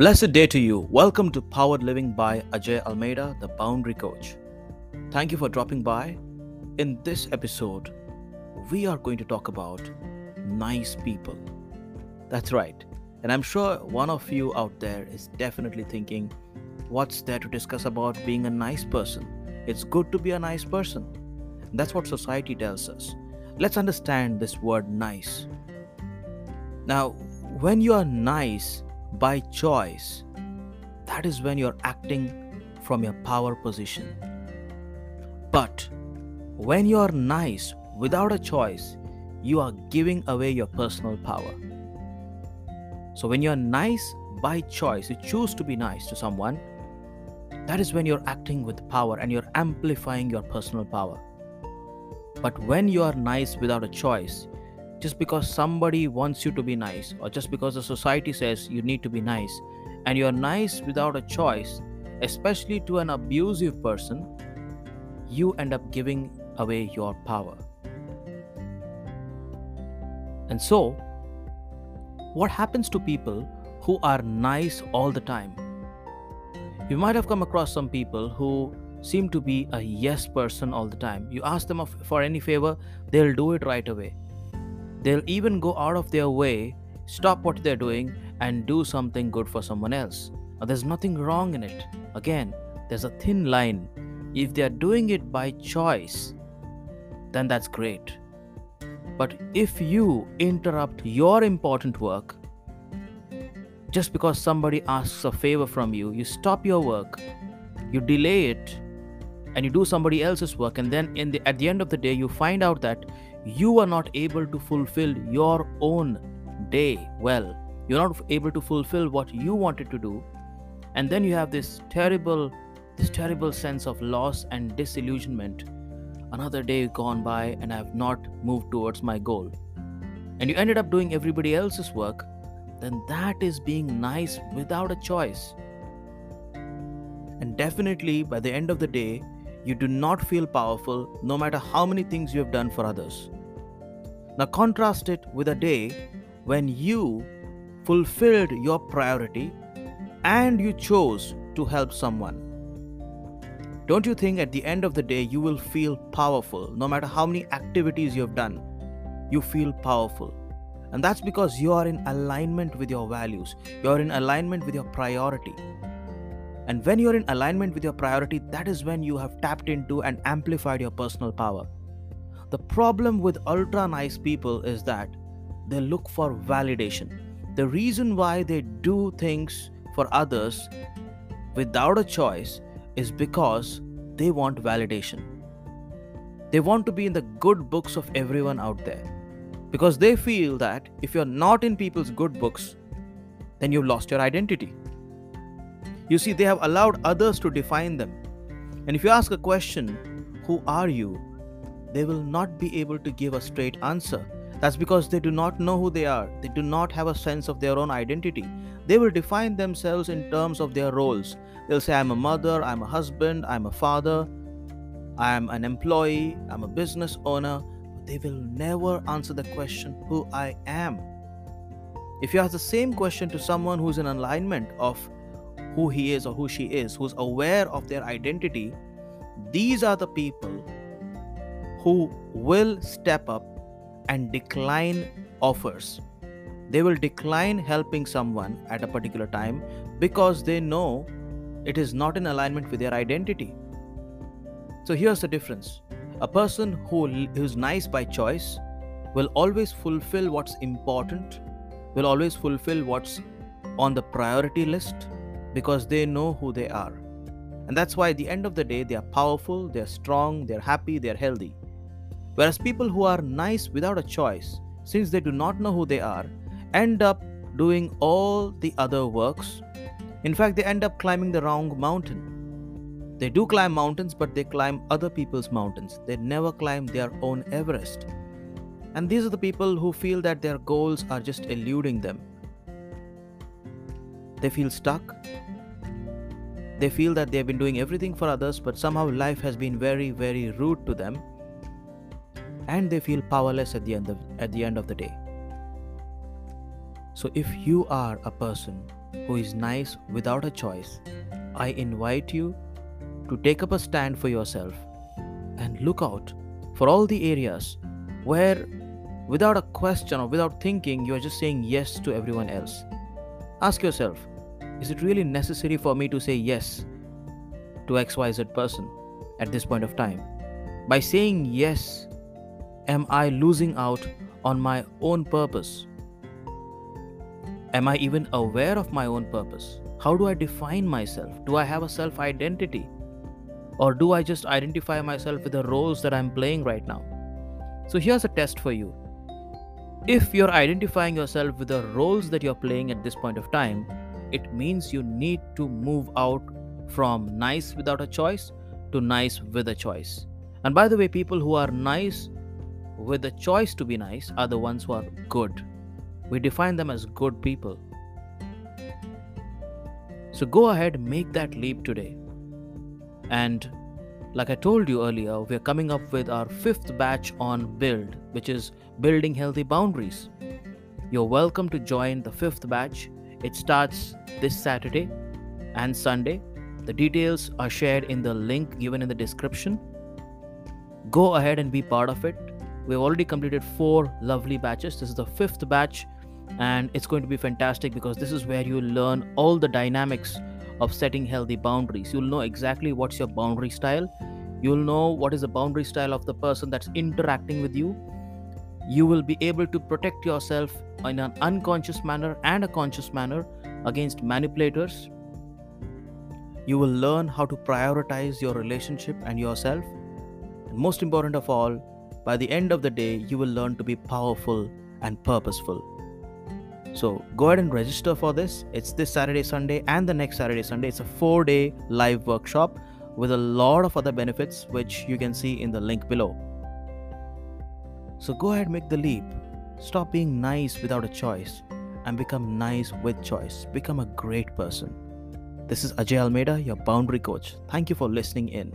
Blessed day to you. Welcome to Powered Living by Ajay Almeida, the Boundary Coach. Thank you for dropping by. In this episode, we are going to talk about nice people. That's right. And I'm sure one of you out there is definitely thinking, what's there to discuss about being a nice person? It's good to be a nice person. That's what society tells us. Let's understand this word nice. Now, when you are nice, by choice, that is when you're acting from your power position. But when you're nice without a choice, you are giving away your personal power. So when you're nice by choice, you choose to be nice to someone, that is when you're acting with power and you're amplifying your personal power. But when you are nice without a choice, just because somebody wants you to be nice or just because the society says you need to be nice and you're nice without a choice especially to an abusive person you end up giving away your power. And so what happens to people who are nice all the time? You might have come across some people who seem to be a yes person all the time. You ask them for any favor they'll do it right away They'll even go out of their way, stop what they're doing, and do something good for someone else. Now, there's nothing wrong in it. Again, there's a thin line. If they're doing it by choice, then that's great. But if you interrupt your important work just because somebody asks a favor from you, you stop your work, you delay it, and you do somebody else's work, and then the, at the end of the day, you find out that you are not able to fulfill your own day well. You're not able to fulfill what you wanted to do. And then you have this terrible this terrible sense of loss and disillusionment. Another day gone by and i have not moved towards my goal. And you ended up doing everybody else's work. Then that is being nice without a choice. And definitely by the end of the day you do not feel powerful no matter how many things you have done for others. Now, contrast it with a day when you fulfilled your priority and you chose to help someone. Don't you think at the end of the day you will feel powerful no matter how many activities you have done? You feel powerful. And that's because you are in alignment with your values, you are in alignment with your priority. And when you're in alignment with your priority, that is when you have tapped into and amplified your personal power. The problem with ultra nice people is that they look for validation. The reason why they do things for others without a choice is because they want validation. They want to be in the good books of everyone out there. Because they feel that if you're not in people's good books, then you've lost your identity. You see, they have allowed others to define them. And if you ask a question, Who are you? they will not be able to give a straight answer. That's because they do not know who they are. They do not have a sense of their own identity. They will define themselves in terms of their roles. They'll say, I'm a mother, I'm a husband, I'm a father, I'm an employee, I'm a business owner. But they will never answer the question, Who I am. If you ask the same question to someone who's in alignment of who he is or who she is, who's aware of their identity, these are the people who will step up and decline offers. They will decline helping someone at a particular time because they know it is not in alignment with their identity. So here's the difference a person who is nice by choice will always fulfill what's important, will always fulfill what's on the priority list because they know who they are. And that's why at the end of the day, they are powerful, they're strong, they're happy, they're healthy. Whereas people who are nice without a choice, since they do not know who they are, end up doing all the other works. In fact, they end up climbing the wrong mountain. They do climb mountains, but they climb other people's mountains. They never climb their own Everest. And these are the people who feel that their goals are just eluding them. They feel stuck. They feel that they've been doing everything for others, but somehow life has been very, very rude to them. And they feel powerless at the end of, at the end of the day. So if you are a person who is nice without a choice, I invite you to take up a stand for yourself and look out for all the areas where, without a question or without thinking, you are just saying yes to everyone else. Ask yourself is it really necessary for me to say yes to XYZ person at this point of time? By saying yes, am I losing out on my own purpose? Am I even aware of my own purpose? How do I define myself? Do I have a self identity? Or do I just identify myself with the roles that I'm playing right now? So here's a test for you. If you're identifying yourself with the roles that you're playing at this point of time, it means you need to move out from nice without a choice to nice with a choice. And by the way, people who are nice with a choice to be nice are the ones who are good we define them as good people. So go ahead, make that leap today. And like I told you earlier, we are coming up with our fifth batch on Build, which is Building Healthy Boundaries. You're welcome to join the fifth batch. It starts this Saturday and Sunday. The details are shared in the link given in the description. Go ahead and be part of it. We've already completed four lovely batches. This is the fifth batch and it's going to be fantastic because this is where you learn all the dynamics of setting healthy boundaries you'll know exactly what's your boundary style you'll know what is the boundary style of the person that's interacting with you you will be able to protect yourself in an unconscious manner and a conscious manner against manipulators you will learn how to prioritize your relationship and yourself and most important of all by the end of the day you will learn to be powerful and purposeful so go ahead and register for this. It's this Saturday, Sunday, and the next Saturday, Sunday. It's a four day live workshop with a lot of other benefits, which you can see in the link below. So go ahead, make the leap. Stop being nice without a choice and become nice with choice. Become a great person. This is Ajay Almeida, your boundary coach. Thank you for listening in.